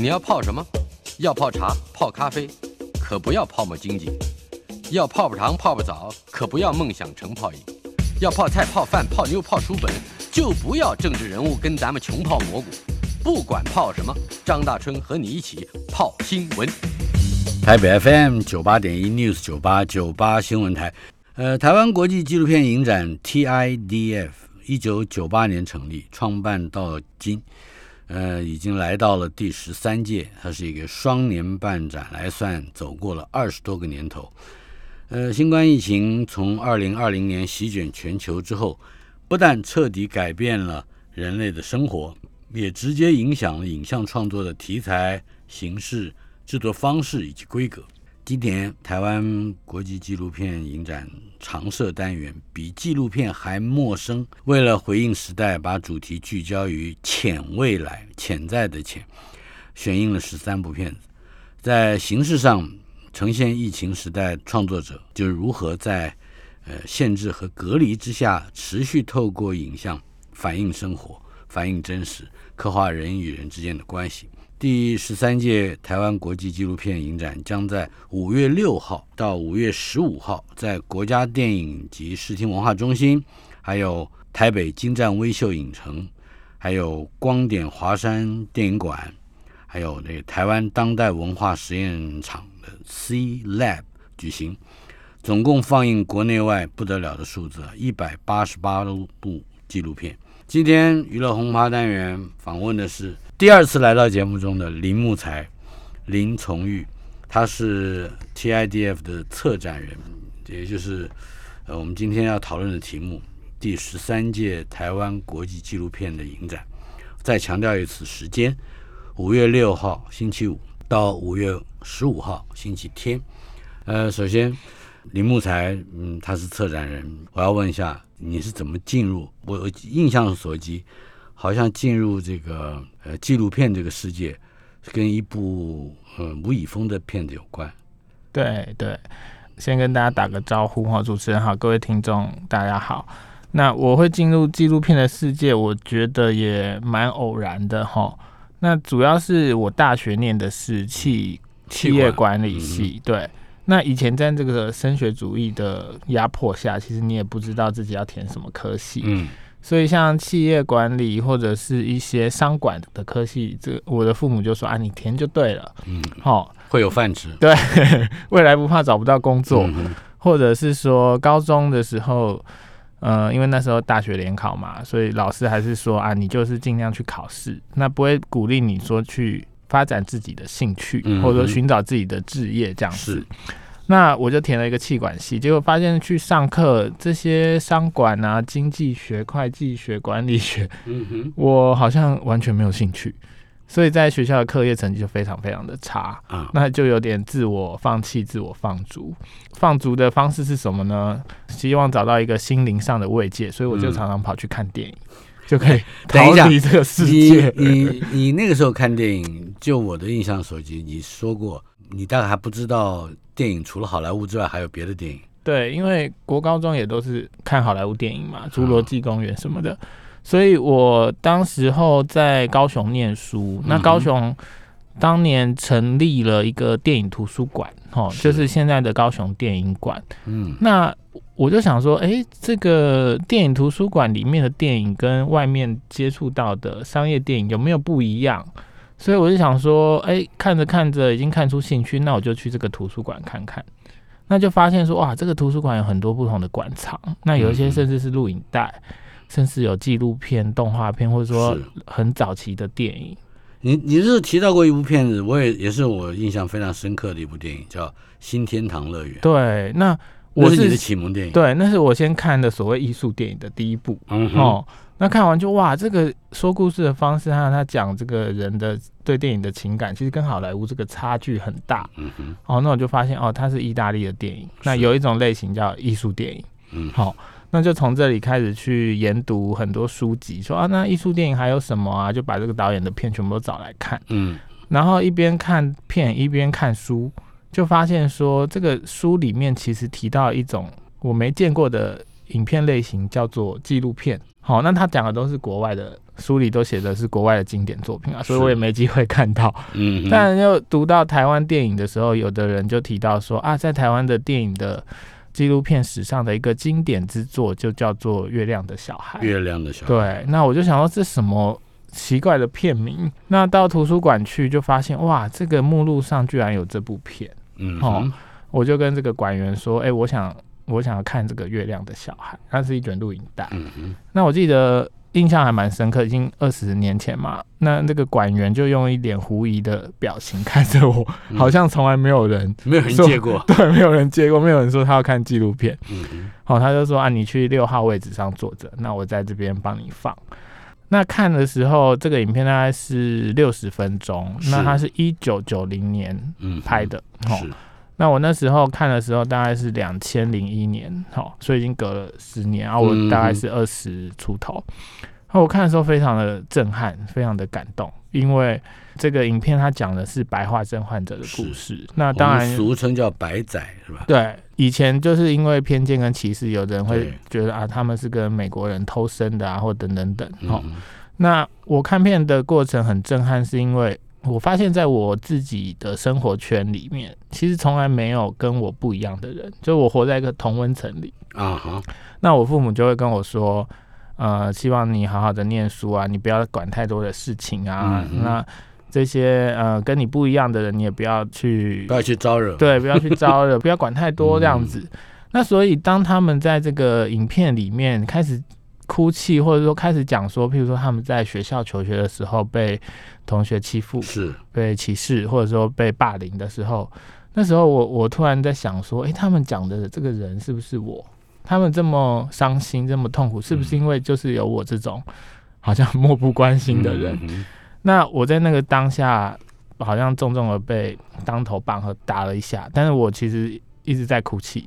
你要泡什么？要泡茶、泡咖啡，可不要泡沫经济；要泡泡糖、泡泡澡，可不要梦想成泡影；要泡菜、泡饭、泡妞、泡书本，就不要政治人物跟咱们穷泡蘑菇。不管泡什么，张大春和你一起泡新闻。台北 FM 九八点一 News 九八九八新闻台，呃，台湾国际纪录片影展 TIDF 一九九八年成立，创办到今。呃，已经来到了第十三届，它是一个双年半展，来算走过了二十多个年头。呃，新冠疫情从二零二零年席卷全球之后，不但彻底改变了人类的生活，也直接影响了影像创作的题材、形式、制作方式以及规格。今年台湾国际纪录片影展常设单元比纪录片还陌生。为了回应时代，把主题聚焦于潜未来、潜在的潜，选映了十三部片子。在形式上呈现疫情时代创作者就是如何在呃限制和隔离之下，持续透过影像反映生活、反映真实、刻画人与人之间的关系。第十三届台湾国际纪录片影展将在五月六号到五月十五号，在国家电影及视听文化中心，还有台北金湛微秀影城，还有光点华山电影馆，还有那个台湾当代文化实验场的 C Lab 举行，总共放映国内外不得了的数字，一百八十八部纪录片。今天娱乐红趴单元访问的是。第二次来到节目中的林木才、林从玉，他是 TIDF 的策展人，也就是呃我们今天要讨论的题目——第十三届台湾国际纪录片的影展。再强调一次时间：五月六号星期五到五月十五号星期天。呃，首先林木才，嗯，他是策展人，我要问一下，你是怎么进入？我印象所及。好像进入这个呃纪录片这个世界，跟一部呃吴以峰的片子有关。对对，先跟大家打个招呼哈，主持人好，各位听众大家好。那我会进入纪录片的世界，我觉得也蛮偶然的哈。那主要是我大学念的是企企业管理系，对。那以前在这个升学主义的压迫下，其实你也不知道自己要填什么科系，嗯。所以，像企业管理或者是一些商管的科系，这我的父母就说啊，你填就对了，嗯，好，会有饭吃，对，未来不怕找不到工作，或者是说高中的时候，呃，因为那时候大学联考嘛，所以老师还是说啊，你就是尽量去考试，那不会鼓励你说去发展自己的兴趣，或者说寻找自己的志业这样子。那我就填了一个气管系，结果发现去上课这些商管啊、经济学、会计学、管理学，嗯，我好像完全没有兴趣，所以在学校的课业成绩就非常非常的差啊，那就有点自我放弃、自我放逐。放逐的方式是什么呢？希望找到一个心灵上的慰藉，所以我就常常跑去看电影，就可以 逃离这个世界。你你那个时候看电影，就我的印象所及，你说过。你大概还不知道电影除了好莱坞之外还有别的电影。对，因为国高中也都是看好莱坞电影嘛，《侏罗纪公园》什么的，所以我当时候在高雄念书。那高雄当年成立了一个电影图书馆，哦，就是现在的高雄电影馆。嗯，那我就想说，哎，这个电影图书馆里面的电影跟外面接触到的商业电影有没有不一样？所以我就想说，哎，看着看着已经看出兴趣，那我就去这个图书馆看看。那就发现说，哇，这个图书馆有很多不同的馆藏，那有一些甚至是录影带，甚至有纪录片、动画片，或者说很早期的电影。你你是提到过一部片子，我也也是我印象非常深刻的一部电影，叫《新天堂乐园》。对，那我是你的启蒙电影。对，那是我先看的所谓艺术电影的第一部。嗯哦。那看完就哇，这个说故事的方式和他讲这个人的对电影的情感，其实跟好莱坞这个差距很大。嗯哼。哦，那我就发现哦，它是意大利的电影。那有一种类型叫艺术电影。嗯。好，那就从这里开始去研读很多书籍，说啊，那艺术电影还有什么啊？就把这个导演的片全部都找来看。嗯。然后一边看片一边看书，就发现说这个书里面其实提到一种我没见过的影片类型，叫做纪录片。好，那他讲的都是国外的书里都写的是国外的经典作品啊，所以我也没机会看到。嗯，但又读到台湾电影的时候，有的人就提到说啊，在台湾的电影的纪录片史上的一个经典之作，就叫做《月亮的小孩》。月亮的小孩，对，那我就想说这什么奇怪的片名？那到图书馆去就发现，哇，这个目录上居然有这部片。嗯哦，我就跟这个馆员说，哎、我想我想要看这个《月亮的小孩》，那是一卷录影带。嗯哼，那我记得印象还蛮深刻，已经二十年前嘛。那那个馆员就用一脸狐疑的表情看着我，嗯好像从来没有人没有人说借过，对，没有人接过，没有人说他要看纪录片。嗯哼，好、他就说啊，你去六号位置上坐着，那我在这边帮你放。那看的时候，这个影片大概是六十分钟，那它是一九九零年拍的，哦，是，那我那时候看的时候大概是两千零一年，好，所以已经隔了十年，然后我大概是二十出头。那我看的时候非常的震撼，非常的感动，因为这个影片它讲的是白化症患者的故事。那当然，俗称叫白仔是吧？对，以前就是因为偏见跟歧视，有的人会觉得啊，他们是跟美国人偷生的啊，或等等等。哦、嗯，那我看片的过程很震撼，是因为我发现在我自己的生活圈里面，其实从来没有跟我不一样的人，就我活在一个同温层里。啊哈，那我父母就会跟我说，呃，希望你好好的念书啊，你不要管太多的事情啊。嗯那这些呃跟你不一样的人，你也不要去不要去招惹，，对，不要去招惹，不要管太多这样子。嗯那所以当他们在这个影片里面开始哭泣，或者说开始讲说，譬如说他们在学校求学的时候被同学欺负、是，被歧视，或者说被霸凌的时候，那时候我我突然在想说，诶，他们讲的这个人是不是我？他们这么伤心、这么痛苦，是不是因为就是有我这种 好像 漠不关心的人？嗯那我在那个当下，好像重重的被当头棒喝打了一下，但是我其实一直在哭泣。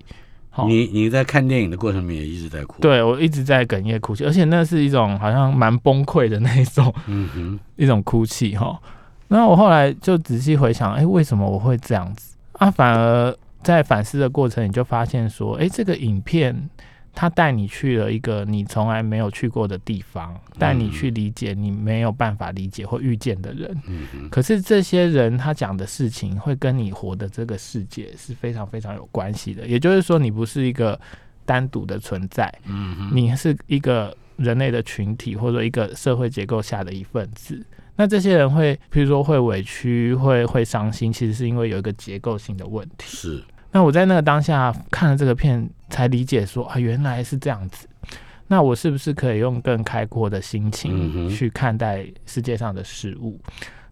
你你在看电影的过程里面也一直在哭，，对我一直在哽咽哭泣，而且那是一种好像蛮崩溃的那一种嗯哼，一种哭泣哈。那我后来就仔细回想，哎、为什么我会这样子啊？反而在反思的过程，你就发现说，哎、这个影片它带你去了一个你从来没有去过的地方，带你去理解你没有办法理解或遇见的人。可是这些人他讲的事情会跟你活的这个世界是非常非常有关系的。也就是说，你不是一个单独的存在，你是一个人类的群体，或者说一个社会结构下的一份子。那这些人会，譬如说会委屈、会会伤心，其实是因为有一个结构性的问题。是，那我在那个当下看了这个片，才理解说啊，原来是这样子。那我是不是可以用更开阔的心嗯情去看待世界上的事物？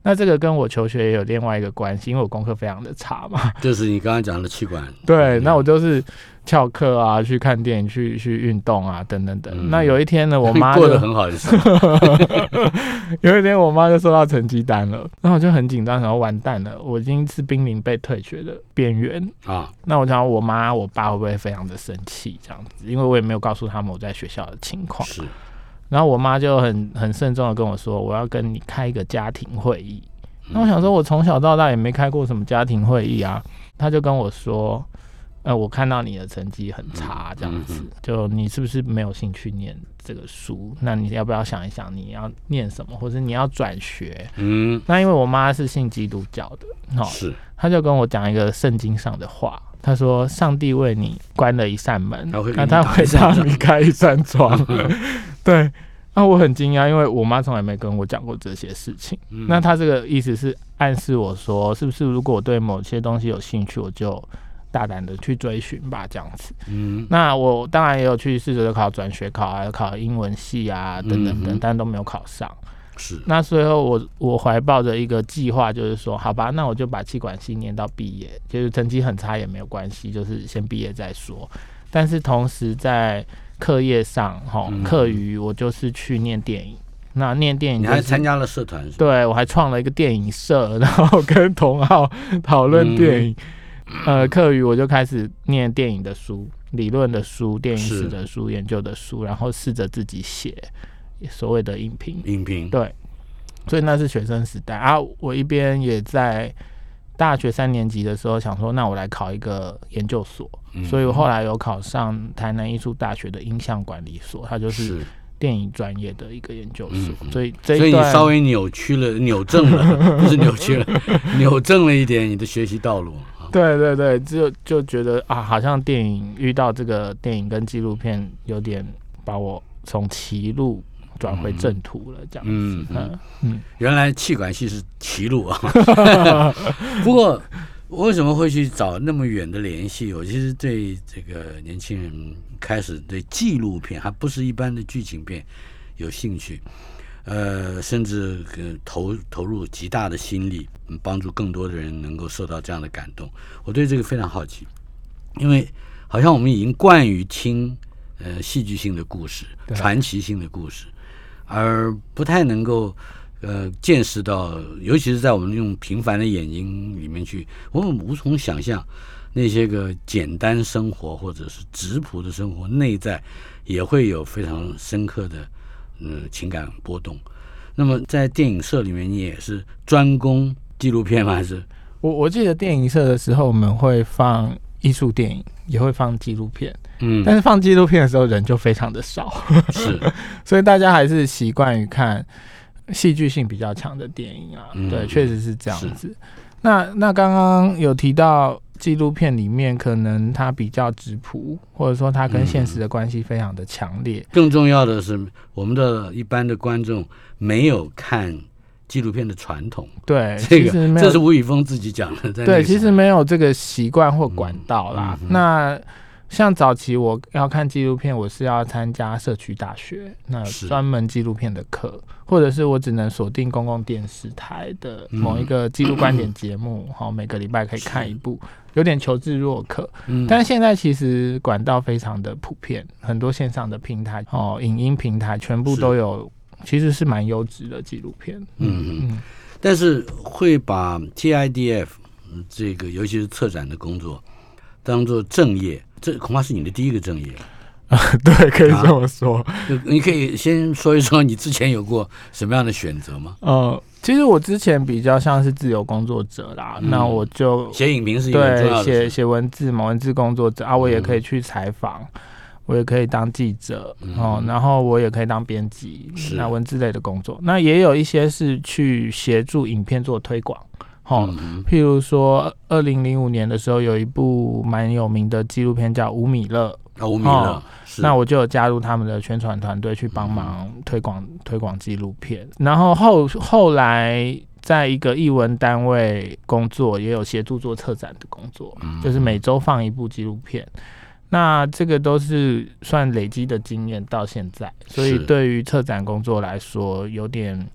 那这个跟我求学也有另外一个关系，因为我功课非常的差嘛。就是你刚刚讲的气管，对，嗯那我就是翘课啊，去看电影，去去运动啊，等等等。嗯那有一天呢，我妈就 过得很好 有一天我妈就收到成绩单了，然后我就很紧张，然后完蛋了，我已经是濒临被退学的边缘。啊，那我想我妈我爸会不会非常的生气这样子？因为我也没有告诉他们我在学校的情况。是，然后我妈就很很慎重的跟我说，我要跟你开一个家庭会议。那我想说，我从小到大也没开过什么家庭会议啊。她就跟我说，呃，我看到你的成绩很差，这样子嗯，就你是不是没有兴趣念这个书？那你要不要想一想，你要念什么，或者你要转学？嗯，那因为我妈是信基督教的，哦、是，她就跟我讲一个圣经上的话，她说：“上帝为你关了一扇门，那他会让你开一扇窗。”对，那我很惊讶，因为我妈从来没跟我讲过这些事情。嗯那她这个意思是暗示我说，是不是如果我对某些东西有兴趣，我就大胆的去追寻吧，这样子。嗯，那我当然也有去试着考转学考啊，考英文系啊，等等等，嗯但都没有考上。是，那最后我我怀抱着一个计划，就是说，好吧，那我就把气管系念到毕业，就是成绩很差也没有关系，就是先毕业再说。但是同时在课业上，哈嗯，课余我就是去念电影。那念电影、就是，你还参加了社团，对我还创了一个电影社，然后跟同好讨论电影。呃，课余我就开始念电影的书、理论的书、电影史的书、研究的书，然后试着自己写所谓的影评。影评，对，所以那是学生时代。啊。我一边也在大学三年级的时候想说，那我来考一个研究所，嗯。所以我后来有考上台南艺术大学的音像管理所，它就是。是，电影专业的一个研究所，嗯。所以这所以你稍微扭曲了、扭正了，不是扭曲了，扭正了一点你的学习道路。啊。对对对，就就觉得啊，好像电影遇到这个电影跟纪录片，有点把我从歧路转回正途了，这样子。嗯嗯嗯嗯，原来气管系是歧路啊。不过，为什么会去找那么远的联系？我其实对这个年轻人开始对纪录片，还不是一般的剧情片有兴趣，呃，甚至呃投投入极大的心力，嗯帮助更多的人能够受到这样的感动。我对这个非常好奇，因为好像我们已经惯于听呃戏剧性的故事、传奇性的故事，而不太能够呃见识到，尤其是在我们用平凡的眼睛里面去，我们无从想象那些个简单生活或者是质朴的生活内在也会有非常深刻的嗯情感波动。那么在电影社里面，你也是专攻纪录片吗？还是我我记得电影社的时候，我们会放艺术电影，也会放纪录片，嗯但是放纪录片的时候人就非常的少，是 所以大家还是习惯于看戏剧性比较强的电影啊。嗯对，确实是这样子。那那刚刚有提到纪录片里面，可能它比较质朴，或者说它跟现实的关系非常的强烈。更重要的是，我们的一般的观众没有看纪录片的传统。对，这个这是吴宇峰自己讲的。对，其实没有这个习惯或管道啦。那像早期我要看纪录片，我是要参加社区大学，那是。专门纪录片的课，或者是我只能锁定公共电视台的嗯。某一个纪录观点节目，好、每个礼拜可以看一部，有点求知若渴。嗯。但是现在其实管道非常的普遍，很多线上的平台哦，影音平台全部都有，其实是蛮优质的纪录片。嗯嗯。嗯，但是会把 TIDF 嗯这个尤其是策展的工作当做正业，这恐怕是你的第一个正业。对，可以这么说。就你可以先说一说你之前有过什么样的选择吗？呃，其实我之前比较像是自由工作者啦，嗯那我就写影评是一。对写写文字嘛，文字工作者啊，我也可以去采访，我也可以当记者、嗯哦，然后我也可以当编辑，那文字类的工作，那也有一些是去协助影片做推广，哦。嗯譬如说，二零零五年的时候，有一部蛮有名的纪录片叫《吴米勒》，啊，吴米勒哦那我就有加入他们的宣传团队去帮忙推广、推广纪录片，然后后后来在一个译文单位工作，也有协助做策展的工作，嗯就是每周放一部纪录片。那这个都是算累积的经验到现在，所以对于策展工作来说，有点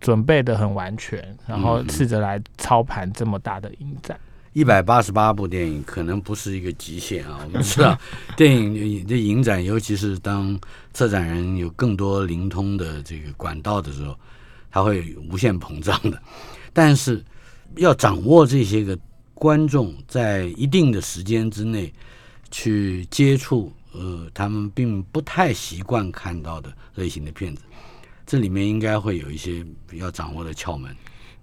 准备的很完全，然后嗯试着来操盘这么大的影展。一百八十八部电影可能不是一个极限啊。我们知道，电影的影展，尤其是当策展人有更多灵通的这个管道的时候，它会无限膨胀的。但是要掌握这些个观众在一定的时间之内去接触，呃，他们并不太习惯看到的类型的片子，这里面应该会有一些要掌握的窍门。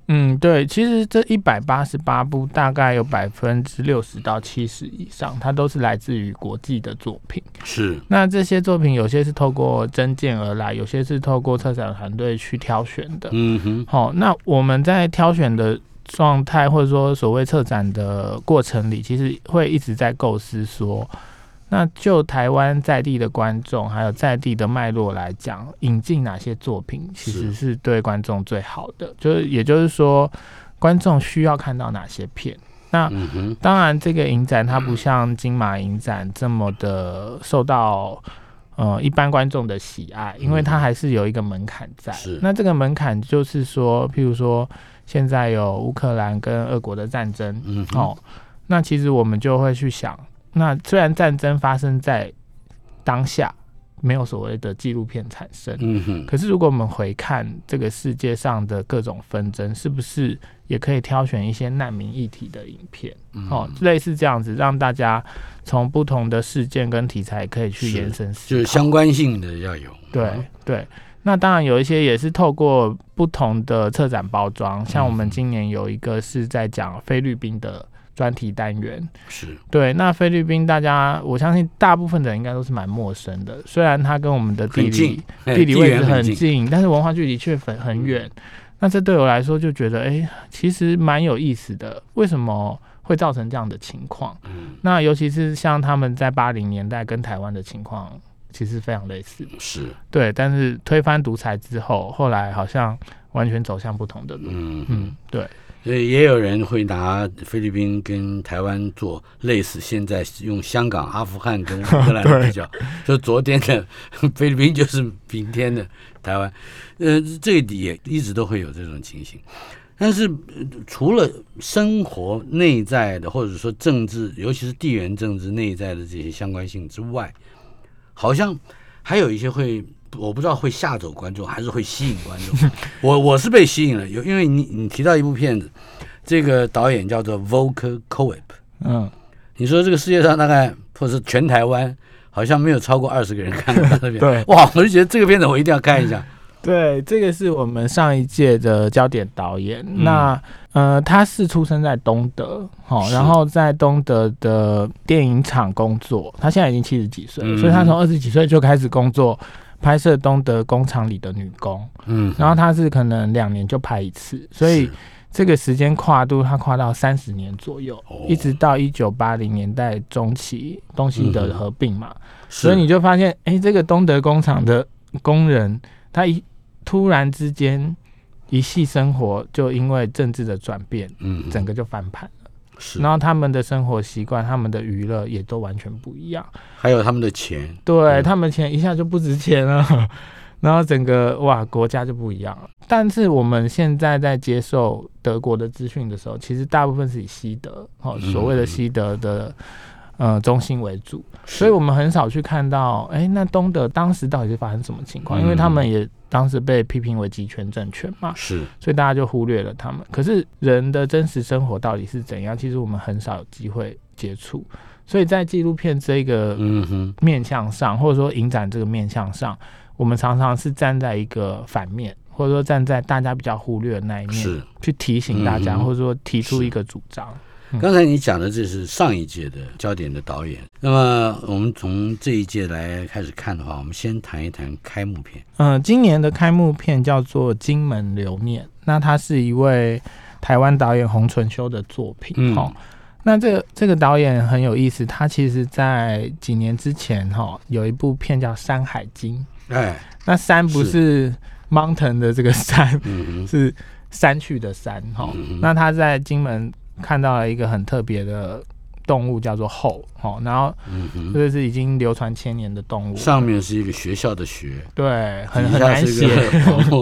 嗯，对，其实这一百八十八部大概有百分之六十到七十以上，它都是来自于国际的作品。是，那这些作品有些是透过征件而来，有些是透过策展团队去挑选的。嗯哼，好、那我们在挑选的状态，或者说所谓策展的过程里，其实会一直在构思说，那就台湾在地的观众还有在地的脉络来讲，引进哪些作品其实是。是对观众最好的，就是也就是说，观众需要看到哪些片。那嗯，当然，这个影展它不像金马影展这么的受到呃一般观众的喜爱，因为它还是有一个门槛在。是。那这个门槛就是说，譬如说现在有乌克兰跟俄国的战争，嗯哼，哦，那其实我们就会去想，那虽然战争发生在当下，没有所谓的纪录片产生，嗯哼，可是如果我们回看这个世界上的各种纷争，是不是也可以挑选一些难民议题的影片？嗯哦，类似这样子，让大家从不同的事件跟题材可以去延伸思考。就是相关性的要有。对嗯对。那当然有一些也是透过不同的策展包装，像我们今年有一个是在讲菲律宾的专题单元。是对，那菲律宾大家，我相信大部分的人应该都是蛮陌生的，虽然它跟我们的地理地理位置很近，但是文化距离却很很远。那这对我来说就觉得，哎、其实蛮有意思的。为什么会造成这样的情况？嗯，那尤其是像他们在八零年代跟台湾的情况，其实非常类似。是，对，但是推翻独裁之后，后来好像完全走向不同的路。嗯嗯。嗯，对，所以也有人会拿菲律宾跟台湾做类似，现在用香港、阿富汗跟乌克兰比较，就昨天的菲律宾就是明天的台湾，呃，这里也一直都会有这种情形。但是、呃除了生活内在的，或者说政治，尤其是地缘政治内在的这些相关性之外，好像还有一些会，我不知道会吓走观众，还是会吸引观众。我我是被吸引了，有因为你你提到一部片子，这个导演叫做 Volker Koep，嗯，你说这个世界上大概或者是全台湾好像没有超过二十个人看过他的片，对哇，我就觉得这个片子我一定要看一下。对，这个是我们上一届的焦点导演。嗯那呃，他是出生在东德，好、是然后在东德的电影厂工作。他现在已经七十几岁所以他从二十几岁就开始工作，拍摄东德工厂里的女工。嗯，然后他是可能两年就拍一次，所以这个时间跨度他跨到三十年左右，哦一直到一九八零年代中期东西德嗯合并嘛。是所以你就发现，哎、这个东德工厂的工人，他一突然之间一系生活就因为政治的转变，嗯整个就翻盘了。是，然后他们的生活习惯、他们的娱乐也都完全不一样。还有他们的钱，对、嗯。他们钱一下就不值钱了，然后整个哇国家就不一样了。但是我们现在在接受德国的资讯的时候，其实大部分是以西德哦，嗯。所谓的西德的呃中心为主。所以我们很少去看到，哎、那东德当时到底是发生什么情况？嗯因为他们也当时被批评为集权政权嘛，是所以大家就忽略了他们。可是人的真实生活到底是怎样？其实我们很少有机会接触。所以在纪录片这个面向上，或者说影展这个面向上，我们常常是站在一个反面，或者说站在大家比较忽略的那一面，去提醒大家，嗯或者说提出一个主张。嗯。刚才你讲的这是上一届的焦点的导演，那么我们从这一届来开始看的话，我们先谈一谈开幕片。嗯、今年的开幕片叫做《金门留念》，那它是一位台湾导演洪纯修的作品。嗯。哦，那这个这个导演很有意思，他其实在几年之前哈、有一部片叫《山海经》，哎，那山不是 mountain 的这个山，是山去的山哈、嗯那他在金门看到了一个很特别的动物，叫做后哦，然后这是已经流传千年的动物，上面是一个学校的学，对，很很难写。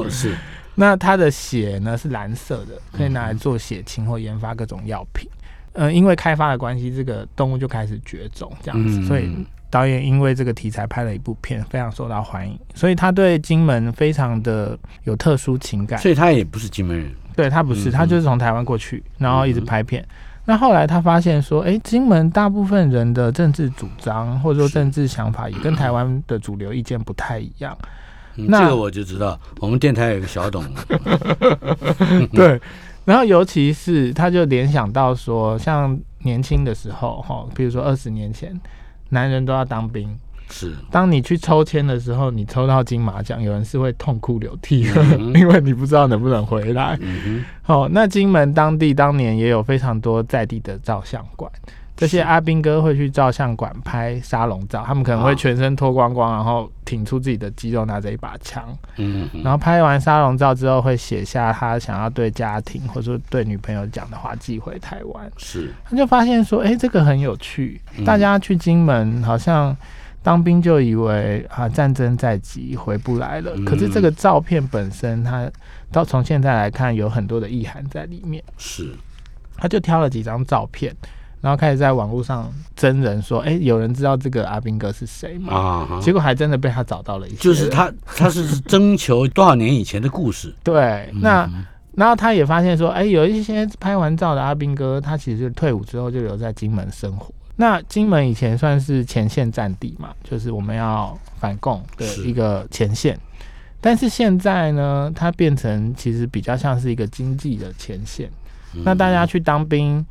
是，那它的血呢是蓝色的，可以拿来做血清或研发各种药品。呃，因为开发的关系，这个动物就开始绝种这样子，嗯所以导演因为这个题材拍了一部片，非常受到欢迎。所以他对金门非常的有特殊情感。所以他也不是金门人，对他不是，嗯他就是从台湾过去，然后一直嗯拍片。那后来他发现说，哎、金门大部分人的政治主张或者说政治想法也跟台湾的主流意见不太一样。那嗯这个我就知道，我们电台有个小董，对，然后尤其是他就联想到说，像年轻的时候，哈，比如说二十年前，男人都要当兵。是。当你去抽签的时候，你抽到金马奖，有人是会痛哭流涕的，嗯 因为你不知道能不能回来。嗯哦，那金门当地当年也有非常多在地的照相馆，这些阿兵哥会去照相馆拍沙龙照，他们可能会啊。全身脱光光，然后挺出自己的肌肉，拿着一把枪，嗯，然后拍完沙龙照之后，会写下他想要对家庭或者说对女朋友讲的话，寄回台湾。是。他就发现说，哎、这个很有趣。嗯，大家去金门好像。当兵就以为啊战争在即回不来了，嗯可是这个照片本身，它到从现在来看有很多的意涵在里面。是，他就挑了几张照片，然后开始在网络上真人说：“哎、有人知道这个阿兵哥是谁吗？”啊哈，结果还真的被他找到了一些，就是他他是征求多少年以前的故事，对。那嗯然后他也发现说：“哎、有一些拍完照的阿兵哥，他其实退伍之后就留在金门生活。那金门以前算是前线战地嘛，就是我们要反共的一个前线。但是现在呢，它变成其实比较像是一个经济的前线。嗯那大家去当兵，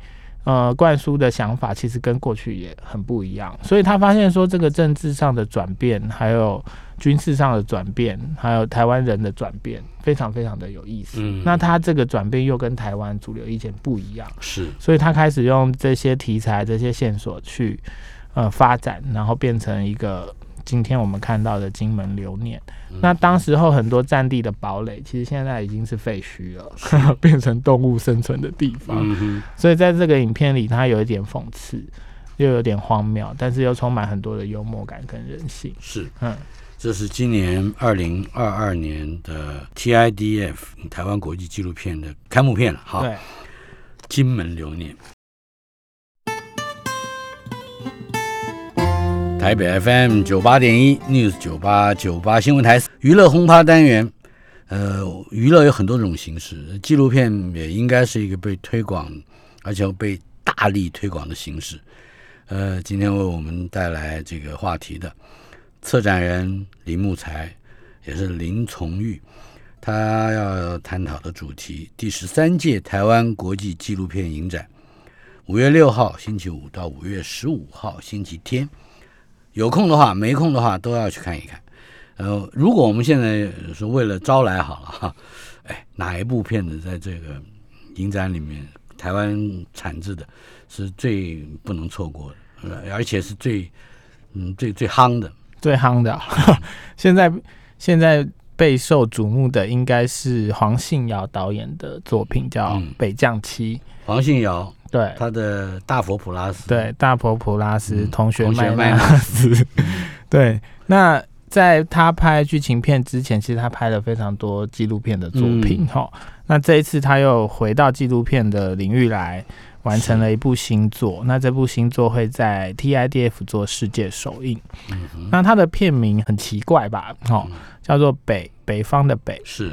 呃灌输的想法，其实跟过去也很不一样。所以他发现说，这个政治上的转变，还有军事上的转变，还有台湾人的转变，非常非常的有意思。嗯那他这个转变又跟台湾主流意见不一样，是所以他开始用这些题材、这些线索去呃发展，然后变成一个今天我们看到的金门留念。那当时候很多战地的堡垒，其实现在已经是废墟了，变成动物生存的地方。所以在这个影片里，它有一点讽刺，又有点荒谬，但是又充满很多的幽默感跟人性。是。嗯，这是今年二零二二年的 TIDF 台湾国际纪录片的开幕片了。哈，对。金门留念。台北 FM 九八点一 News 九八九八新闻台娱乐轰趴单元，呃，娱乐有很多种形式，纪录片也应该是一个被推广，而且被大力推广的形式。呃，今天为我们带来这个话题的策展人林木才，也是林从玉，他要探讨的主题第十三届台湾国际纪录片影展，五月六号星期五到五月十五号星期天，有空的话，没空的话都要去看一看。呃，如果我们现在是为了招来好了哈，哎，哪一部片子在这个影展里面，台湾产制的是最不能错过的，呃而且是最嗯最最夯的。最夯的，现在现在备受瞩目的应该是黄信尧导演的作品，叫《嗯北将七》。黄信尧对他的大佛普拉斯，对，大佛普拉斯、嗯同学麦麦纳斯。对，那在他拍剧情片之前，其实他拍了非常多纪录片的作品嗯哈、那这一次他又回到纪录片的领域来，完成了一部新作。那这部新作会在 TIDF 做世界首映。嗯，那他的片名很奇怪吧？哦，嗯叫做北北方的北是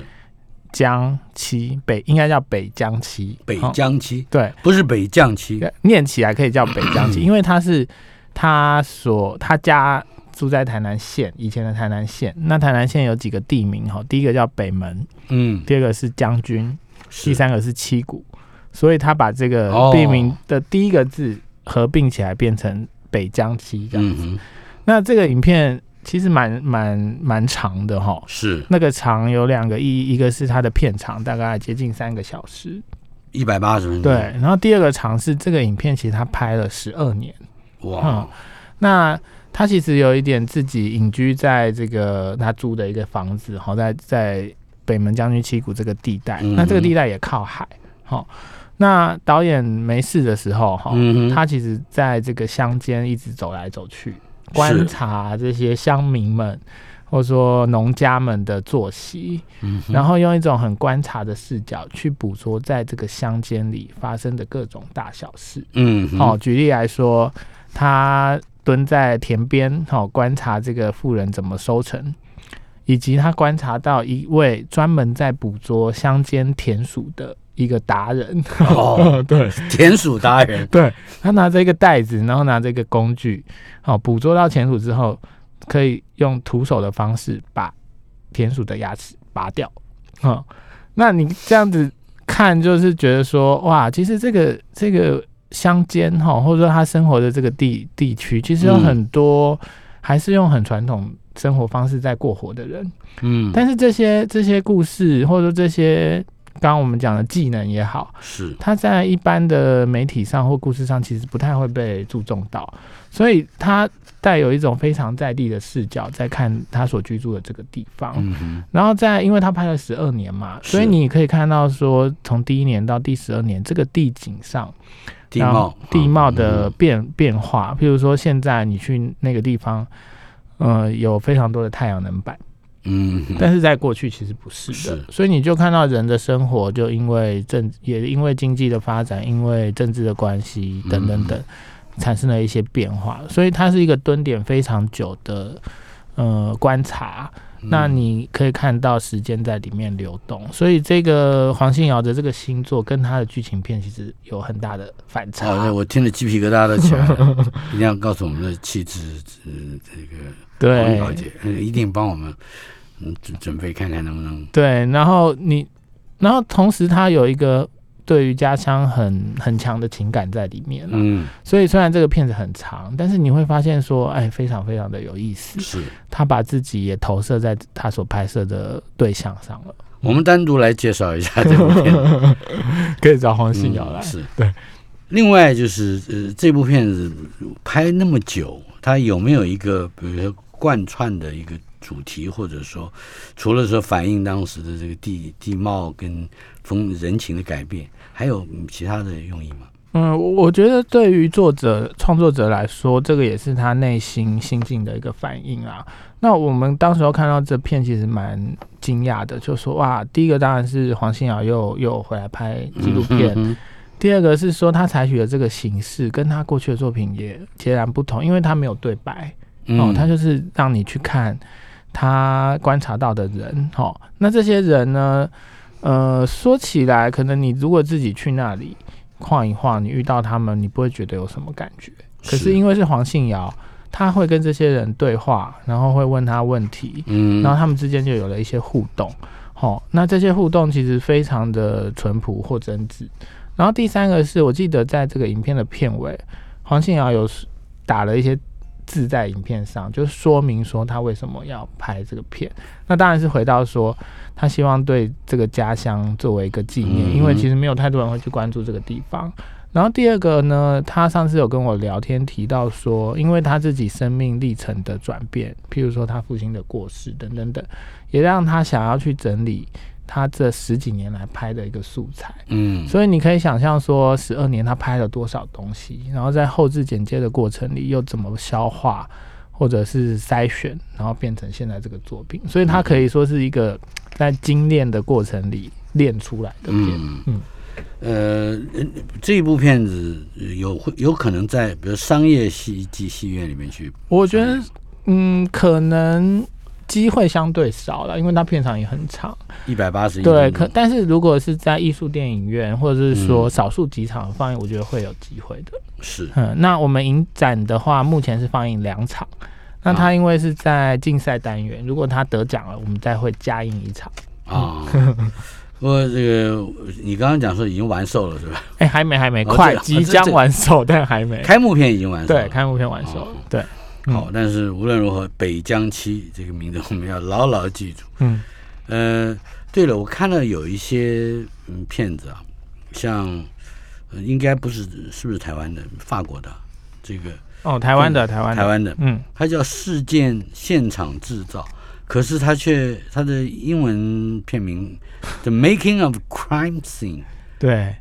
江七北，应该叫北江七。北哦江七，对，不是北江七，念起来可以叫北江七，因为他是他所他家住在台南县，以前的台南县。那台南县有几个地名哈，第一个叫北门，嗯，第二个是将军，第三个是七股，所以他把这个哦。地名的第一个字合并起来变成北江七这样子。嗯，那这个影片其实蛮蛮蛮长的哈。是。那个长有两个意义，一个是它的片长大概接近三个小时，一百八十分钟，对，，然后第二个长是这个影片其实他拍了十二年，哇。嗯，那他其实有一点自己隐居在这个他租的一个房子，好在在北门将军七股这个地带，嗯。那这个地带也靠海，好，那导演没事的时候，哈、嗯他其实在这个乡间一直走来走去，观察这些乡民们。或者说农家们的作息，嗯，然后用一种很观察的视角去捕捉在这个乡间里发生的各种大小事。嗯好，哦，举例来说，他蹲在田边，哦，观察这个妇人怎么收成，以及他观察到一位专门在捕捉乡间田鼠的一个达人。哦，对田鼠达人，对，他拿着一个袋子，然后拿着一个工具，哦，捕捉到田鼠之后，可以用徒手的方式把田鼠的牙齿拔掉。哦，那你这样子看，就是觉得说，哇，其实这个这个乡间哈，或者说他生活的这个地地区，其实有嗯很多还是用很传统生活方式在过活的人。嗯，但是这些这些故事，或者说这些刚刚我们讲的技能也好，是，他在一般的媒体上或故事上，其实不太会被注重到，所以他带有一种非常在地的视角，在看他所居住的这个地方。嗯哼，然后在，因为他拍了十二年嘛，所以你可以看到说，从第一年到第十二年，这个地景上地貌，地貌的嗯变变化，譬如说现在你去那个地方，呃，有非常多的太阳能板。嗯，但是在过去其实不是的，是。所以你就看到人的生活就因为政也因为经济的发展，因为政治的关系等等等，产生了一些变化，所以它是一个蹲点非常久的呃观察。那你可以看到时间在里面流动，所以这个黄信尧的这个星座跟他的剧情片其实有很大的反差。哦，我听了鸡皮疙瘩都起来了，一定要告诉我们的气质，呃，这个黄对小姐，呃一定帮我们，嗯，准准备看看能不能，对，然后你，然后同时他有一个对于家乡很很强的情感在里面了。嗯，所以虽然这个片子很长，但是你会发现说，哎，非常非常的有意思。是他把自己也投射在他所拍摄的对象上了。我们单独来介绍一下这部片子，可以找黄信尧来。是对。另外就是呃，这部片子拍那么久，它有没有一个比如说贯穿的一个主题，或者说除了说反映当时的这个地地貌跟风人情的改变，还有其他的用意吗？嗯，我觉得对于作者创作者来说，这个也是他内心心境的一个反应啊。那我们当时候看到这片，其实蛮惊讶的，就说哇，第一个当然是黄信尧又又回来拍纪录片。第二个是说，他采取的这个形式跟他过去的作品也截然不同，因为他没有对白哦，他就是让你去看他观察到的人。哦，那这些人呢，呃，说起来，可能你如果自己去那里晃一晃，你遇到他们，你不会觉得有什么感觉。可是因为是黄信尧，他会跟这些人对话，然后会问他问题，嗯，然后他们之间就有了一些互动。好，那这些互动其实非常的淳朴或真挚。然后第三个是我记得在这个影片的片尾，黄信尧有打了一些字在影片上，就说明说他为什么要拍这个片。那当然是回到说他希望对这个家乡作为一个纪念，因为其实没有太多人会去关注这个地方。然后第二个呢，他上次有跟我聊天提到说，因为他自己生命历程的转变，譬如说他父亲的过世等等等，也让他想要去整理。他这十几年来拍的一个素材，嗯，所以你可以想象说，十二年他拍了多少东西，然后在后置剪接的过程里又怎么消化，或者是筛选，然后变成现在这个作品。所以他可以说是一个在精炼的过程里练出来的片。嗯，呃，这一部片子有有可能在比如商业戏剧戏院里面去，我觉得，嗯，可能。机会相对少了，因为它片长也很长，一百八十。对，可但是如果是在艺术电影院或者是说少数几场放映，我觉得会有机会的。是，嗯，那我们影展的话，目前是放映两场。那它因为是在竞赛单元，如果它得奖了，我们再会加映一场。啊，不过这个你刚刚讲说已经完售了是吧？哎，还没，还没，快即将完售，但还没。开幕片已经完售。对，开幕片完售。对。好，但是无论如何，北疆七这个名字我们要牢牢记住。嗯，呃，对了，我看到有一些嗯片子啊，像呃，应该不是是不是台湾的，法国的这个哦，台湾的台湾台湾的，嗯，它叫事件现场制造，可是它却它的英文片名 The Making of Crime Scene，对，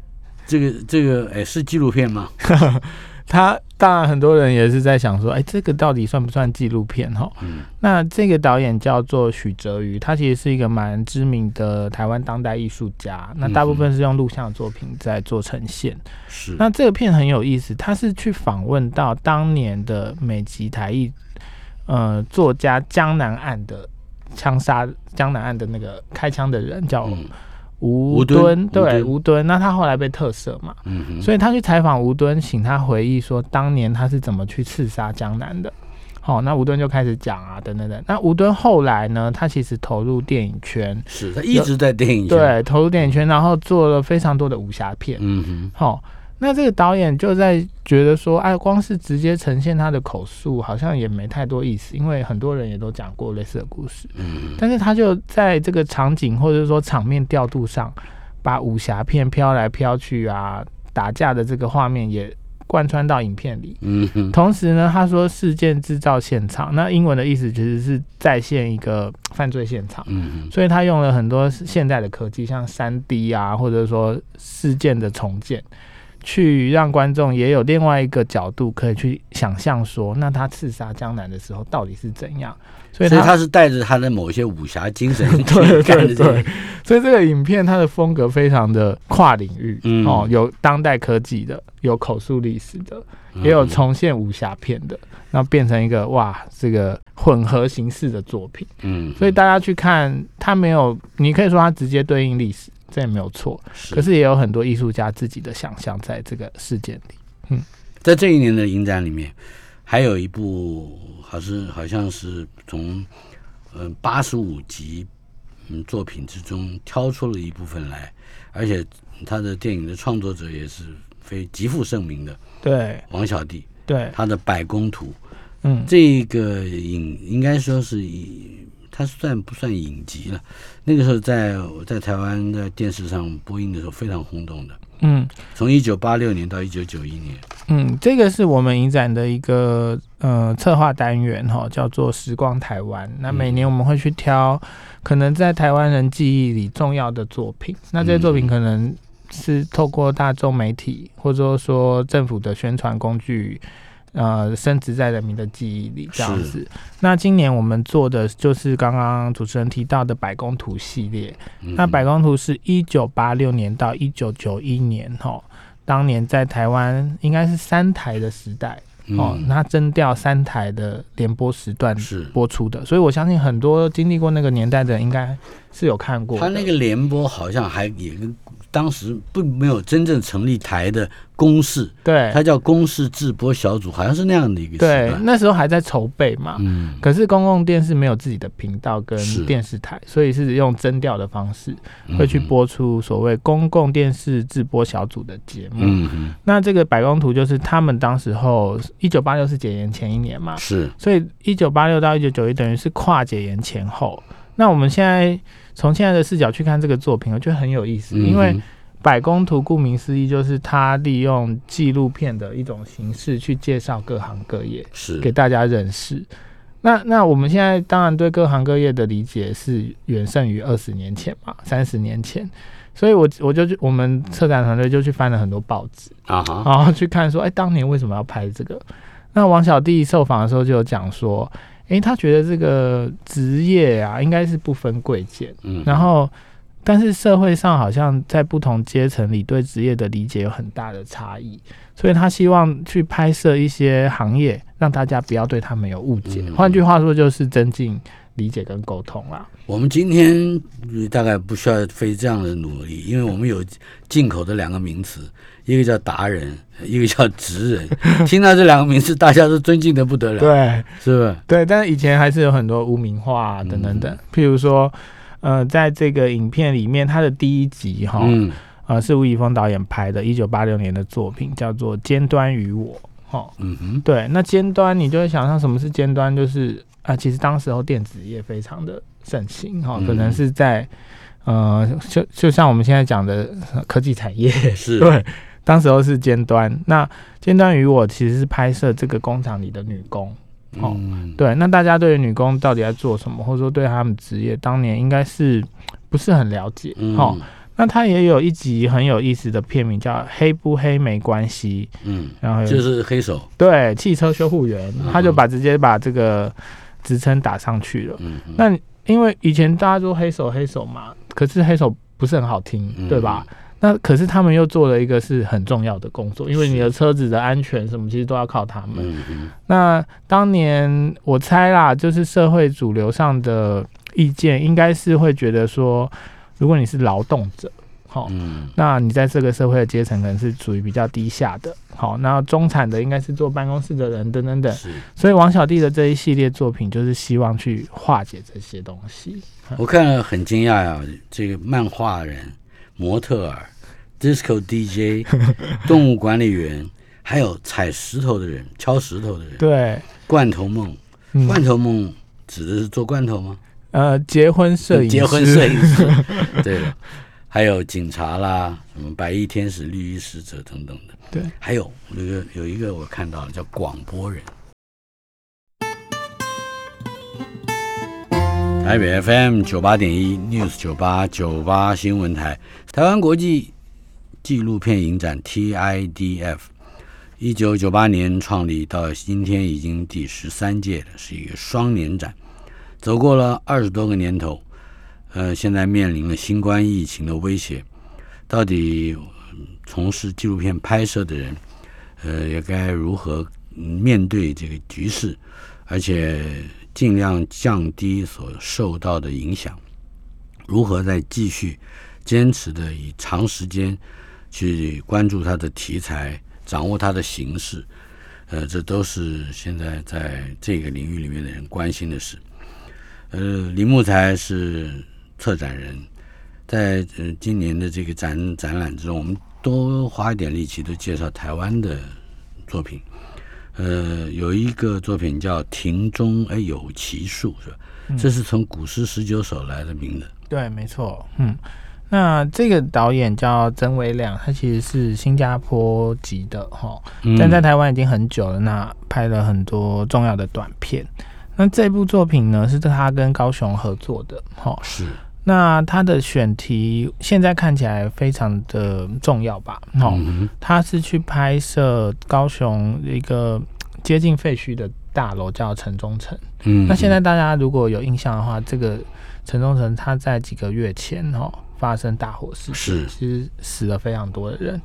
这个这个哎是纪录片吗？他当然很多人也是在想说，哎，这个到底算不算纪录片哈？嗯，那这个导演叫做许哲瑜，他其实是一个蛮知名的台湾当代艺术家。那大部分是用录像作品在做呈现。是。那这个片很有意思，他是去访问到当年的美籍台裔呃作家江南岸的枪杀江南岸的那个开枪的人叫。吴敦对吴敦，那他后来被特赦嘛，所以他去采访吴敦，请他回忆说当年他是怎么去刺杀江南的。好，那吴敦就开始讲啊，等等等。那吴敦后来呢，他其实投入电影圈，是他一直在电影圈，对，投入电影圈，然后做了非常多的武侠片。嗯哼，好。那这个导演就在觉得说，哎，光是直接呈现他的口述，好像也没太多意思，因为很多人也都讲过类似的故事。嗯，但是他就在这个场景或者说场面调度上，把武侠片飘来飘去啊，打架的这个画面也贯穿到影片里。嗯，同时呢，他说事件制造现场，那英文的意思其实是再现一个犯罪现场。嗯，所以他用了很多现代的科技，像三 D 啊，或者说事件的重建。去让观众也有另外一个角度可以去想象，说那他刺杀江南的时候到底是怎样？所以他是带着他的某些武侠精神 对对对，所以这个影片它的风格非常的跨领域哦，有当代科技的，有口述历史的，也有重现武侠片的，然后变成一个哇，这个混合形式的作品。嗯，所以大家去看，它没有，你可以说它直接对应历史。这也没有错，可是也有很多艺术家自己的想象在这个事件里。嗯，在这一年的影展里面，还有一部，好是好像是从嗯八十五集嗯作品之中挑出了一部分来，而且他的电影的创作者也是非极负盛名的对王小弟，对，他的《百工图》嗯，这个影应该说是以它算不算影集了？那个时候在在台湾的电视上播映的时候非常轰动的，嗯。从一九八六年到一九九一年，嗯，这个是我们影展的一个呃策划单元哈，叫做“时光台湾”。那每年我们会去挑可能在台湾人记忆里重要的作品，那这些作品可能是透过大众媒体或者说政府的宣传工具。呃，深植在人民的记忆里，这样子。那今年我们做的就是刚刚主持人提到的百工图系列。嗯那百工图是一九八六年到一九九一年，哈，当年在台湾应该是三台的时代，哦，嗯那征调三台的联播时段播出的，所以我相信很多经历过那个年代的人应该是有看过。他那个联播好像还也跟当时并没有真正成立台的公视，对它叫公视制播小组，好像是那样的一个对，那时候还在筹备嘛。嗯，可是公共电视没有自己的频道跟电视台，所以是用征调的方式会去嗯播出所谓公共电视制播小组的节目。嗯嗯，那这个百工图就是他们当时候一九八六是解严前一年嘛，是所以一九八六到一九九一等于是跨解严前后。那我们现在从现在的视角去看这个作品，我觉得很有意思，因为嗯百工图顾名思义就是他利用纪录片的一种形式去介绍各行各业，是给大家认识。那那我们现在当然对各行各业的理解是远胜于二十年前嘛，三十年前。所以我我就去我们策展团队就去翻了很多报纸，啊哈，然后去看说，哎，当年为什么要拍这个？那王小弟受访的时候就有讲说，哎，他觉得这个职业啊，应该是不分贵贱，嗯，然后但是社会上好像在不同阶层里对职业的理解有很大的差异，所以他希望去拍摄一些行业，让大家不要对他们有误解。嗯换句话说，就是增进理解跟沟通啦。我们今天呃大概不需要费这样的努力，因为我们有进口的两个名词，一个叫达人，一个叫职人。听到这两个名词，大家都尊敬的不得了，对是不是？对，但是以前还是有很多污名化、啊、等等等，譬如说。呃，在这个影片里面，它的第一集哈，嗯呃，是吴宇峰导演拍的，一九八六年的作品，叫做《尖端与我》哈。嗯哼，对，那尖端你就会想象什么是尖端，就是啊、其实当时候电子业非常的盛行哈，可能嗯。是在呃，就就像我们现在讲的呃科技产业，是，对，当时候是尖端。那尖端与我其实是拍摄这个工厂里的女工，哦。嗯，对，那大家对于女工到底在做什么，或者说对他们职业，当年应该是不是很了解，嗯，哦，那他也有一集很有意思的片名叫《黑不黑没关系》，嗯，然后就是黑手，对汽车修护员嗯，他就把直接把这个职称打上去了。嗯，那因为以前大家说黑手黑手嘛，可是黑手不是很好听，嗯对吧？？那可是他们又做了一个是很重要的工作，因为你的车子的安全什么，其实都要靠他们。那当年我猜啦，就是社会主流上的意见，应该是会觉得说，如果你是劳动者，好、嗯那你在这个社会的阶层可能是属于比较低下的。好，那中产的应该是坐办公室的人等等等。是所以王小弟的这一系列作品，就是希望去化解这些东西。我看了很惊讶呀，这个漫画人、模特儿、disco DJ、动物管理员，还有踩石头的人、敲石头的人，对，罐头梦，嗯，罐头梦指的是做罐头吗？呃，结婚摄影师，结婚摄影师，对了，还有警察啦，什么白衣天使、绿衣使者等等的，对，还有有一个有一个我看到了叫广播人。台北 FM 九八点一 News 九八九八新闻台，台湾国际纪录片影展 TIDF，一九九八年创立到今天已经第十三届了，是一个双年展，走过了二十多个年头，呃，现在面临了新冠疫情的威胁，到底从事纪录片拍摄的人，呃，也该如何面对这个局势，而且尽量降低所受到的影响，如何再继续坚持的以长时间去关注它的题材，掌握它的形式，呃，这都是现在在这个领域里面的人关心的事。呃，林木才是策展人，在呃今年的这个展展览之中，我们多花一点力气，都介绍台湾的作品。呃，有一个作品叫《庭中哎有奇树》，是吧？这是从古诗十九首来的名字。对，没错。嗯，那这个导演叫曾维亮，他其实是新加坡籍的哈，但在台湾已经很久了。那拍了很多重要的短片。那这部作品呢，是他跟高雄合作的。哈，是。那他的选题现在看起来非常的重要吧？哦，他是去拍摄高雄一个接近废墟的大楼，叫城中城。嗯，那现在大家如果有印象的话，这个城中城他在几个月前哦发生大火事是其实死了非常多的人。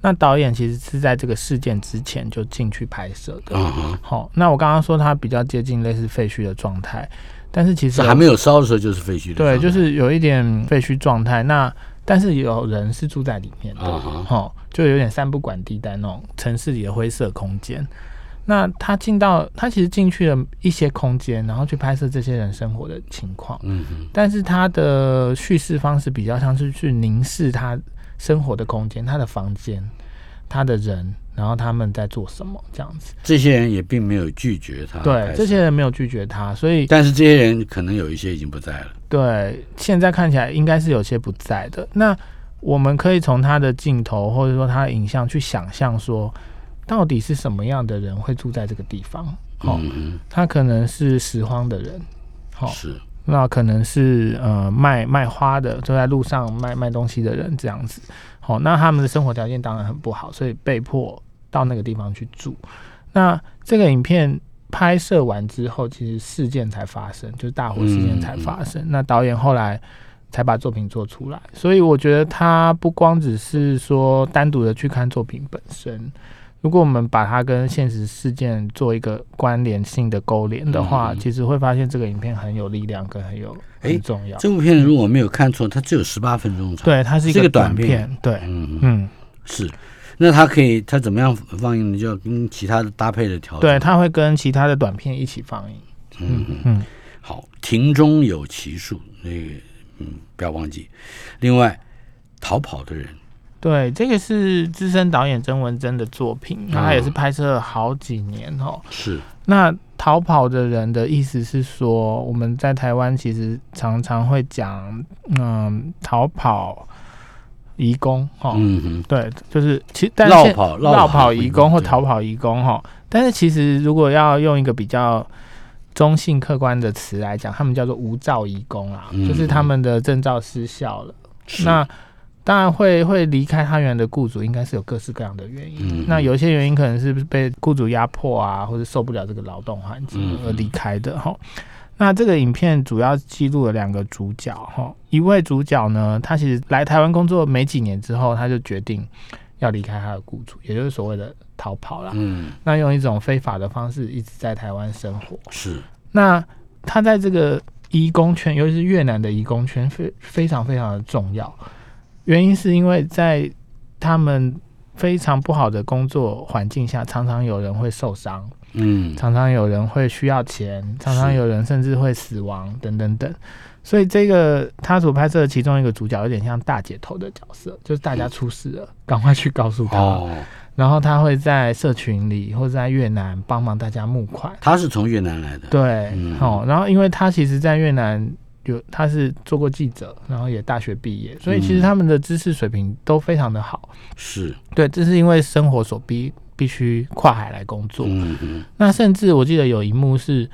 那导演其实是在这个事件之前就进去拍摄的。好，那我刚刚说他比较接近类似废墟的状态。但是其实还没有烧的时候就是废墟的，对，就是有一点废墟状态。那但是有人是住在里面的，哈，就有点三不管地带那种城市里的灰色空间。那他进到他其实进去了一些空间，然后去拍摄这些人生活的情况。嗯哼。但是他的叙事方式比较像是去凝视他生活的空间，他的房间，他的人。然后他们在做什么？这样子，这些人也并没有拒绝他。对，这些人没有拒绝他，所以，但是这些人可能有一些已经不在了。对，现在看起来应该是有些不在的。那我们可以从他的镜头或者说他的影像去想象，说到底是什么样的人会住在这个地方？哦，他可能是拾荒的人，好，是，那可能是呃卖卖花的，就在路上卖卖东西的人这样子。好，那他们的生活条件当然很不好，所以被迫。到那个地方去住，那这个影片拍摄完之后，其实事件才发生，就是大火事件才发生。那导演后来才把作品做出来，所以我觉得他不光只是说单独的去看作品本身，如果我们把它跟现实事件做一个关联性的勾连的话，其实会发现这个影片很有力量，跟很有很重要。这部片如果没有看错，它只有十八分钟长，对，它是一个短片，对，嗯嗯，是。那它可以，它怎么样放映呢？就要跟其他的搭配的调整。对，它会跟其他的短片一起放映。嗯嗯。好，庭中有奇树，那个嗯，不要忘记。另外，逃跑的人，对，这个是资深导演曾文珍的作品，他也是拍摄了好几年哦。是。那逃跑的人的意思是说，我们在台湾其实常常会讲，嗯，逃跑。移工哈，嗯哼，对，就是其但绕跑绕跑移工或逃跑移工哈，但是其实如果要用一个比较中性客观的词来讲，他们叫做无照移工啊，就是他们的证照失效了。那当然会会离开他原来的雇主，应该是有各式各样的原因。那有一些原因可能是被雇主压迫啊，或者受不了这个劳动环境而离开的哈。那这个影片主要记录了两个主角哈，一位主角呢，他其实来台湾工作没几年之后，他就决定要离开他的雇主，也就是所谓的逃跑了。嗯，那用一种非法的方式一直在台湾生活。是。那他在这个移工圈，尤其是越南的移工圈，非非常非常的重要。原因是因为在他们非常不好的工作环境下，常常有人会受伤。嗯，常常有人会需要钱，常常有人甚至会死亡，等等等。所以这个他所拍摄的其中一个主角有点像大姐头的角色，就是大家出事了，赶快去告诉他，然后他会在社群里或者在越南帮忙大家募款。他是从越南来的，对，哦，然后因为他其实在越南有他是做过记者，然后也大学毕业，所以其实他们的知识水平都非常的好。是对，这是因为生活所逼。必须跨海来工作。嗯嗯那甚至我记得有一幕是，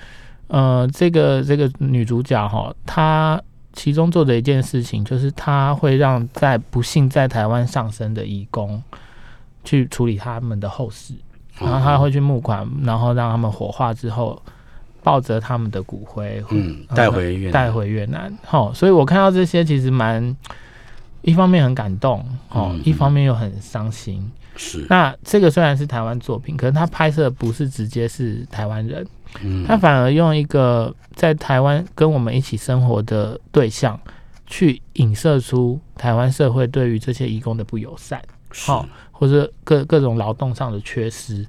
呃，这个这个女主角哈，她其中做的一件事情就是，她会让在不幸在台湾上升的义工去处理他们的后事，然后她会去募款，然后让他们火化之后，抱着他们的骨灰，嗯，带回越带回越南。好，所以我看到这些其实蛮一方面很感动，哦，一方面又很伤心。是，那这个虽然是台湾作品，可是他拍摄不是直接是台湾人，嗯，他反而用一个在台湾跟我们一起生活的对象，去影射出台湾社会对于这些义工的不友善，好，或者各各种劳动上的缺失，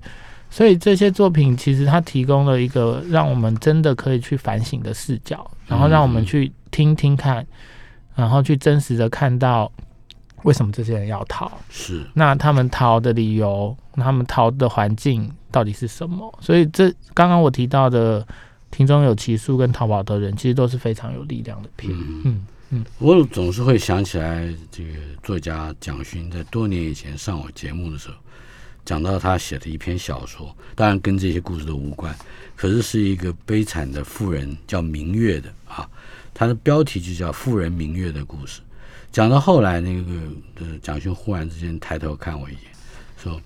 所以这些作品其实它提供了一个让我们真的可以去反省的视角，然后让我们去听听看，然后去真实的看到为什么这些人要逃，是。那他们逃的理由，他们逃的环境到底是什么？所以这刚刚我提到的《庭中有奇树》跟《逃跑的人》，其实都是非常有力量的片。嗯嗯，我总是会想起来，这个作家蒋勋在多年以前上我节目的时候，讲到他写的一篇小说，当然跟这些故事都无关，可是是一个悲惨的富人叫明月的啊，他的标题就叫《富人明月的故事》。讲到后来，那个呃蒋勋忽然之间抬头看我一眼，说：“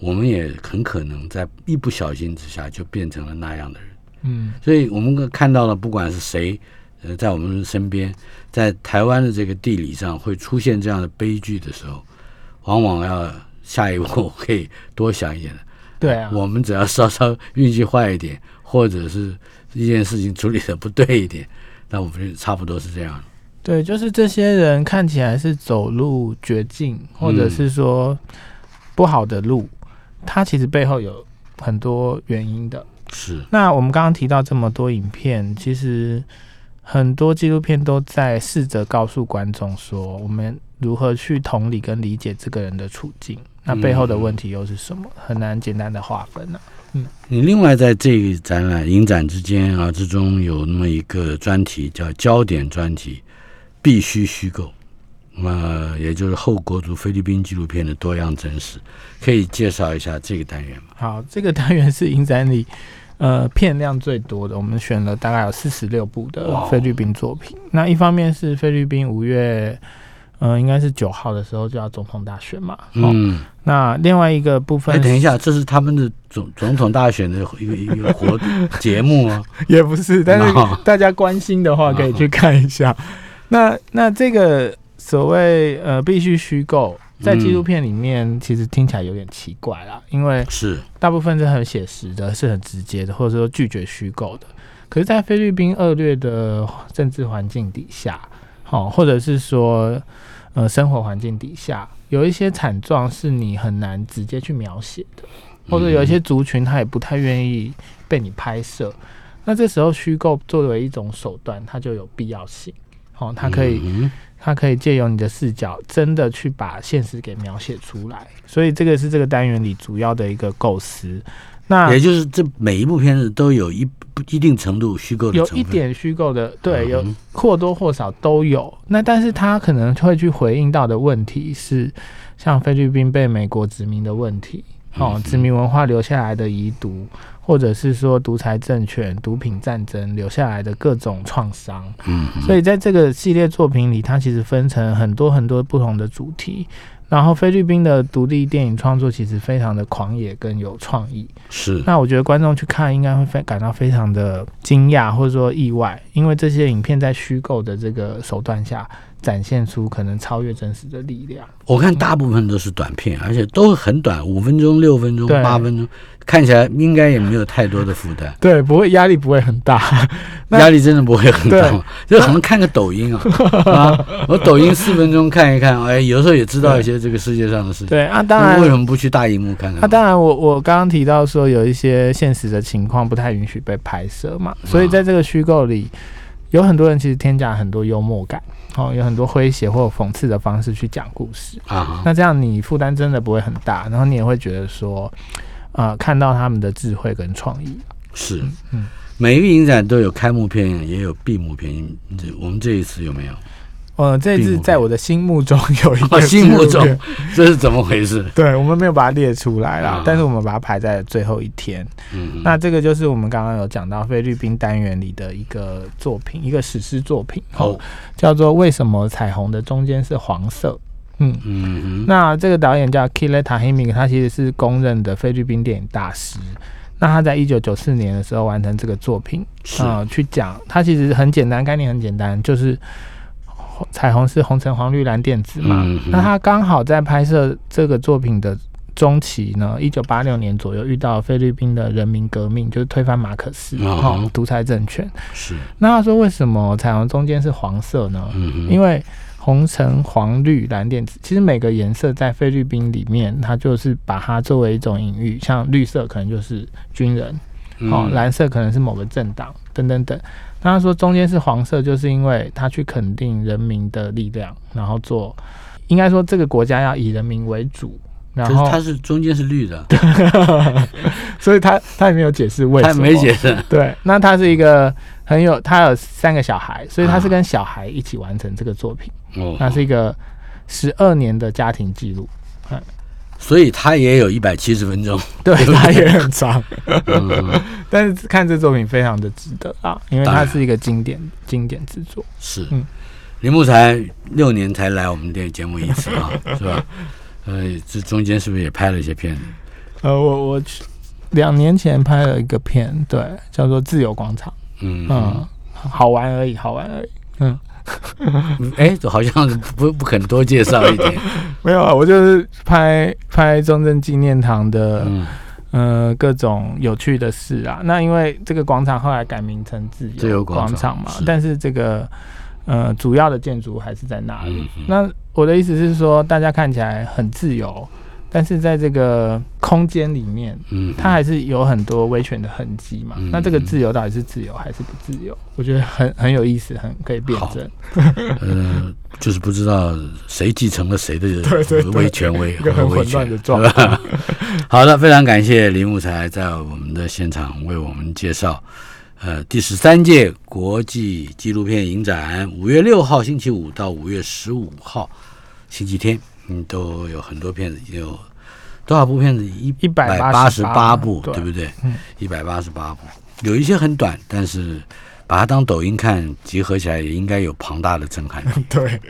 我们也很可能在一不小心之下就变成了那样的人。”嗯，所以我们看到了，不管是谁，呃，在我们身边，在台湾的这个地理上会出现这样的悲剧的时候，往往要下一步 可以多想一点的。对啊，我们只要稍稍运气坏一点，或者是一件事情处理的不对一点，那我们就差不多是这样。对，就是这些人看起来是走入绝境，或者是说不好的路，他其实背后有很多原因的。是。那我们刚刚提到这么多影片，其实很多纪录片都在试着告诉观众说，我们如何去同理跟理解这个人的处境，那背后的问题又是什么？很难简单的划分呢。嗯，你另外在这个展览影展之间啊之中有那么一个专题叫焦点专题。必须虚构，那也就是后国族菲律宾纪录片的多样真实，可以介绍一下这个单元吗？好，这个单元是影展里呃片量最多的，我们选了大概有四十六部的菲律宾作品。那一方面是菲律宾五月，呃，应该是九号的时候就要总统大选嘛。嗯。那另外一个部分，等一下，这是他们的总总统大选的一个一个活节目吗？也不是，但是大家关心的话可以去看一下。那那这个所谓呃必须虚构，在纪录片里面其实听起来有点奇怪啦，因为是大部分是很写实的，是很直接的，或者说拒绝虚构的。可是，在菲律宾恶劣的政治环境底下，好，或者是说呃生活环境底下，有一些惨状是你很难直接去描写的，或者有一些族群他也不太愿意被你拍摄。那这时候虚构作为一种手段，它就有必要性。哦，它可以，它可以借由你的视角，真的去把现实给描写出来。所以这个是这个单元里主要的一个构思。那也就是这每一部片子都有一不一定程度虚构的，有一点虚构的，对，有或多或少都有。那但是他可能会去回应到的问题是，像菲律宾被美国殖民的问题，哦，殖民文化留下来的遗毒。或者是说独裁政权、毒品战争留下来的各种创伤，嗯，所以在这个系列作品里，它其实分成很多很多不同的主题。然后菲律宾的独立电影创作其实非常的狂野跟有创意，是。那我觉得观众去看应该会非感到非常的惊讶或者说意外，因为这些影片在虚构的这个手段下。展现出可能超越真实的力量。我看大部分都是短片，而且都很短，五分钟、六分钟、八分钟，看起来应该也没有太多的负担。对，不会压力不会很大，压力真的不会很大，就可能看个抖音啊啊！我抖音四分钟看一看，哎，有时候也知道一些这个世界上的事情。对啊，当然为什么不去大荧幕看？那当然，我我刚刚提到说有一些现实的情况不太允许被拍摄嘛，所以在这个虚构里，有很多人其实添加很多幽默感。哦，有很多诙谐或讽刺的方式去讲故事啊，那这样你负担真的不会很大，然后你也会觉得说，呃，看到他们的智慧跟创意是，嗯，每一个影展都有开幕片，也有闭幕片，这我们这一次有没有？呃，这次在我的心目中有一个心目中，这是怎么回事？对我们没有把它列出来啦，但是我们把它排在最后一天。嗯，那这个就是我们刚刚有讲到菲律宾单元里的一个作品，一个史诗作品，哦，叫做《为什么彩虹的中间是黄色》。嗯嗯，那这个导演叫 k i l e t a h i m i 他其实是公认的菲律宾电影大师。那他在一九九四年的时候完成这个作品，啊，去讲，他其实很简单，概念很简单，就是。彩虹是红橙黄绿蓝靛紫嘛？那他刚好在拍摄这个作品的中期呢，一九八六年左右遇到菲律宾的人民革命，就是推翻马可斯，哈，独裁政权。是。那他说为什么彩虹中间是黄色呢？嗯因为红橙黄绿蓝靛紫，其实每个颜色在菲律宾里面，它就是把它作为一种隐喻，像绿色可能就是军人，哦，蓝色可能是某个政党，等等等。那他说中间是黄色，就是因为他去肯定人民的力量，然后做，应该说这个国家要以人民为主，然后可是它是中间是绿的，所以他他也没有解释为什么，他没解释。对，那他是一个很有，他有三个小孩，所以他是啊跟小孩一起完成这个作品，哦，那是一个十二年的家庭记录，所以他也有一百七十分钟。对，他也很长，嗯，但是看这作品非常的值得啊，因为它是一个经典经典之作。是嗯。林木才六年才来我们电节目一次啊，是吧？呃，这中间是不是也拍了一些片子？呃，我我去两年前拍了一个片，对，叫做《自由广场》，嗯嗯，好玩而已，好玩而已。嗯，嗯，哎，好像不不肯多介绍一点。没有啊，我就是拍拍中正纪念堂的，嗯，呃，各种有趣的事啊。那因为这个广场后来改名成自自由广广场是，嘛但是这个呃主要的建筑还是在那里。嗯嗯那我的意思是说，大家看起来很自由，但是在这个空间里面，嗯，它还是有很多威权的痕迹嘛。嗯那这个自由到底是自由还是不自由？我觉得很很有意思，很可以辩证。呃，就是不知道谁继承了谁的 威权威很混和威权乱的状 态。好的，非常感谢林木才在我们的现场为我们介绍，呃，第十三届国际纪录片影展，五月六号星期五到五月十五号星期天，嗯，都有很多片子，有多少部片子？一一百八十八部，对对不对嗯？一百八十八部，有一些很短，但是把它当抖音看，集合起来也应该有庞大的震撼力。对。